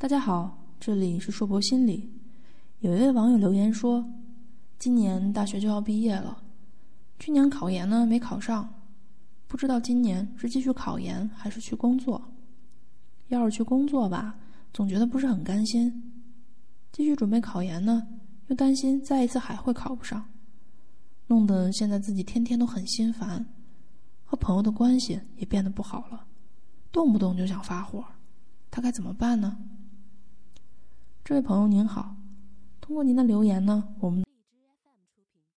大家好，这里是硕博心理。有一位网友留言说，今年大学就要毕业了，去年考研呢没考上，不知道今年是继续考研还是去工作。要是去工作吧，总觉得不是很甘心；继续准备考研呢，又担心再一次还会考不上，弄得现在自己天天都很心烦，和朋友的关系也变得不好了，动不动就想发火。他该怎么办呢？这位朋友您好，通过您的留言呢，我们